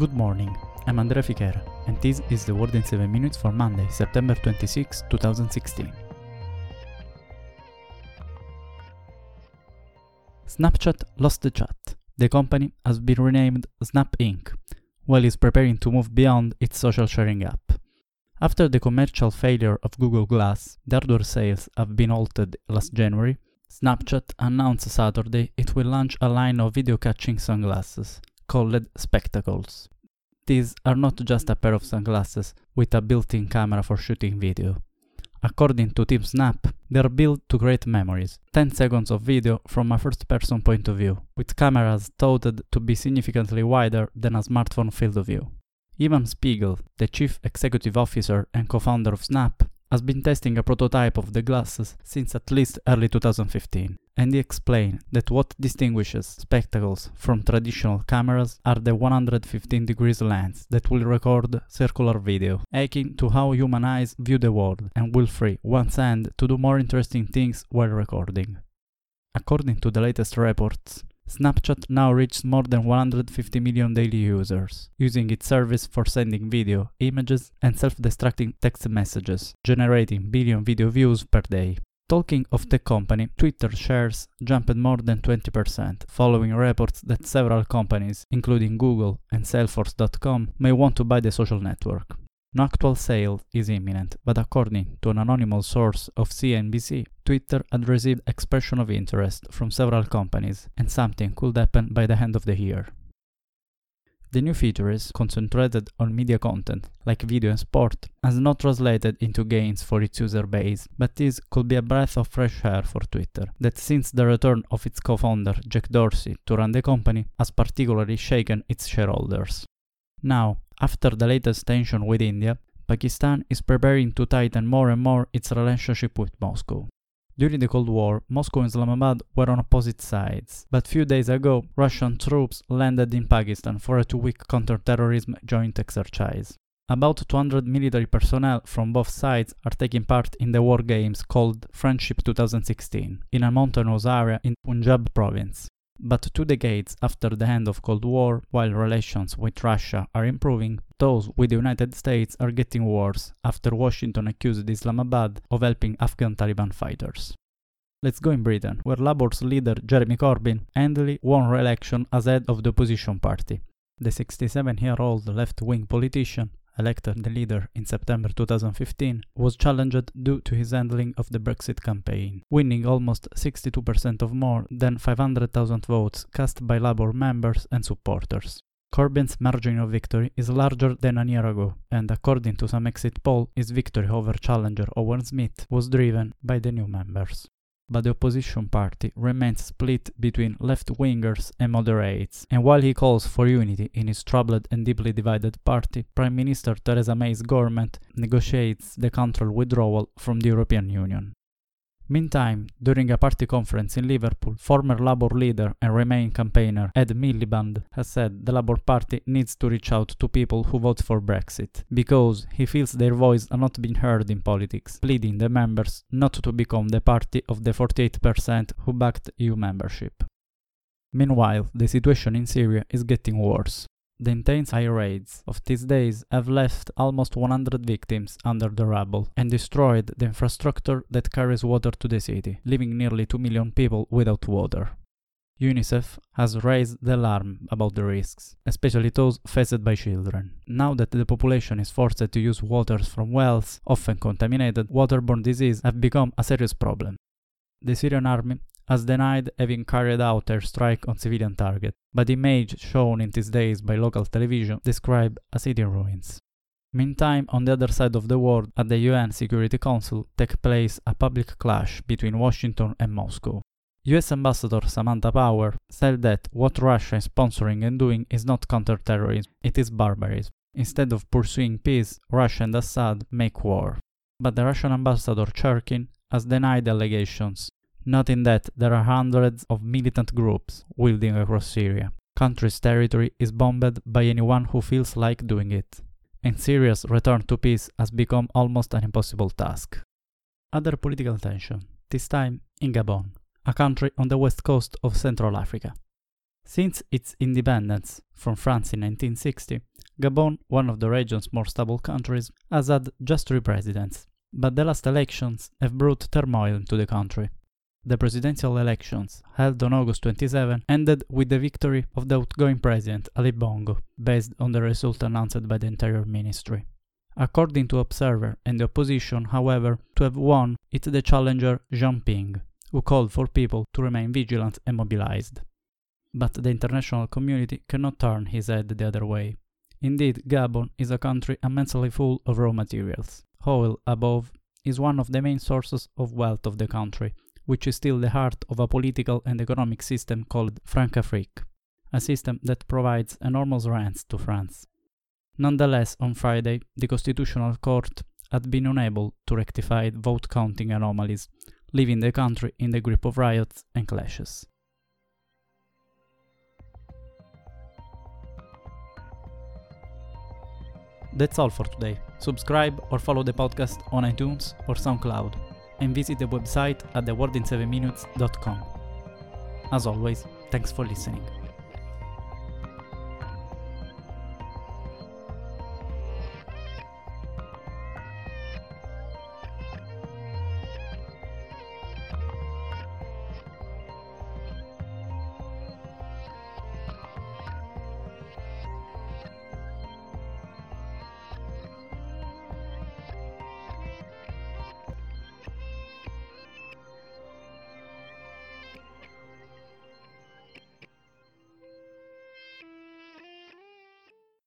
Good morning, I'm Andrea Fichera, and this is the World in 7 Minutes for Monday, September 26, 2016. Snapchat lost the chat. The company has been renamed Snap Inc., while it's preparing to move beyond its social sharing app. After the commercial failure of Google Glass, the hardware sales have been halted last January, Snapchat announced Saturday it will launch a line of video catching sunglasses called Spectacles. These are not just a pair of sunglasses with a built-in camera for shooting video. According to Team Snap, they are built to create memories, 10 seconds of video from a first-person point of view, with cameras touted to be significantly wider than a smartphone field of view. Evan Spiegel, the chief executive officer and co-founder of Snap, has been testing a prototype of the glasses since at least early 2015, and he explained that what distinguishes spectacles from traditional cameras are the 115 degrees lens that will record circular video, akin to how human eyes view the world and will free one's hand to do more interesting things while recording. According to the latest reports, Snapchat now reaches more than 150 million daily users, using its service for sending video, images, and self-destructing text messages, generating billion video views per day. Talking of the company, Twitter shares jumped more than 20%, following reports that several companies, including Google and Salesforce.com, may want to buy the social network. No actual sale is imminent, but according to an anonymous source of CNBC, Twitter had received expression of interest from several companies, and something could happen by the end of the year. The new feature is concentrated on media content, like video and sport, has not translated into gains for its user base, but this could be a breath of fresh air for Twitter, that since the return of its co-founder Jack Dorsey to run the company, has particularly shaken its shareholders. Now, after the latest tension with India, Pakistan is preparing to tighten more and more its relationship with Moscow. During the Cold War, Moscow and Islamabad were on opposite sides, but few days ago, Russian troops landed in Pakistan for a two-week counter-terrorism joint exercise. About 200 military personnel from both sides are taking part in the war games called Friendship 2016 in a mountainous area in Punjab province. But two decades after the end of Cold War, while relations with Russia are improving, those with the United States are getting worse after Washington accused Islamabad of helping Afghan Taliban fighters. Let's go in Britain, where Labour's leader Jeremy Corbyn handily won re-election as head of the opposition party. The 67-year-old left-wing politician elected the leader in September 2015, was challenged due to his handling of the Brexit campaign, winning almost 62% of more than 500,000 votes cast by Labour members and supporters. Corbyn's margin of victory is larger than a year ago, and according to some exit poll, his victory over challenger Owen Smith was driven by the new members but the opposition party remains split between left-wingers and moderates, and while he calls for unity in his troubled and deeply divided party, Prime Minister Theresa May's government negotiates the control withdrawal from the European Union. Meantime, during a party conference in Liverpool, former Labour leader and Remain campaigner Ed Miliband has said the Labour Party needs to reach out to people who vote for Brexit, because he feels their voice are not being heard in politics, pleading the members not to become the party of the 48% who backed EU membership. Meanwhile, the situation in Syria is getting worse. The intense air raids of these days have left almost 100 victims under the rubble and destroyed the infrastructure that carries water to the city, leaving nearly 2 million people without water. UNICEF has raised the alarm about the risks, especially those faced by children. Now that the population is forced to use waters from wells, often contaminated, waterborne disease have become a serious problem. The Syrian army has denied having carried out airstrike on civilian target, but images shown in these days by local television describe a city in ruins. Meantime, on the other side of the world, at the UN Security Council, take place a public clash between Washington and Moscow. US Ambassador Samantha Power said that what Russia is sponsoring and doing is not counterterrorism, it is barbarism. Instead of pursuing peace, Russia and Assad make war. But the Russian ambassador Churkin has denied the allegations, noting that there are hundreds of militant groups wielding across Syria. Country's territory is bombed by anyone who feels like doing it, and Syria's return to peace has become almost an impossible task. Other political tension, this time in Gabon, a country on the west coast of Central Africa. Since its independence from France in 1960, Gabon, one of the region's more stable countries, has had just three presidents, but the last elections have brought turmoil into the country. The presidential elections, held on August 27, ended with the victory of the outgoing president Ali Bongo, based on the result announced by the Interior Ministry. According to Observer and the opposition, however, to have won it's the challenger Jean Ping, who called for people to remain vigilant and mobilized. But the international community cannot turn his head the other way. Indeed, Gabon is a country immensely full of raw materials. Oil, above, is one of the main sources of wealth of the country, which is still the heart of a political and economic system called Francafrique, a system that provides enormous rents to France. Nonetheless, on Friday, the Constitutional Court had been unable to rectify vote counting anomalies, leaving the country in the grip of riots and clashes. That's all for today. Subscribe or follow the podcast on iTunes or SoundCloud and visit the website at theworldin7minutes.com. As always, thanks for listening.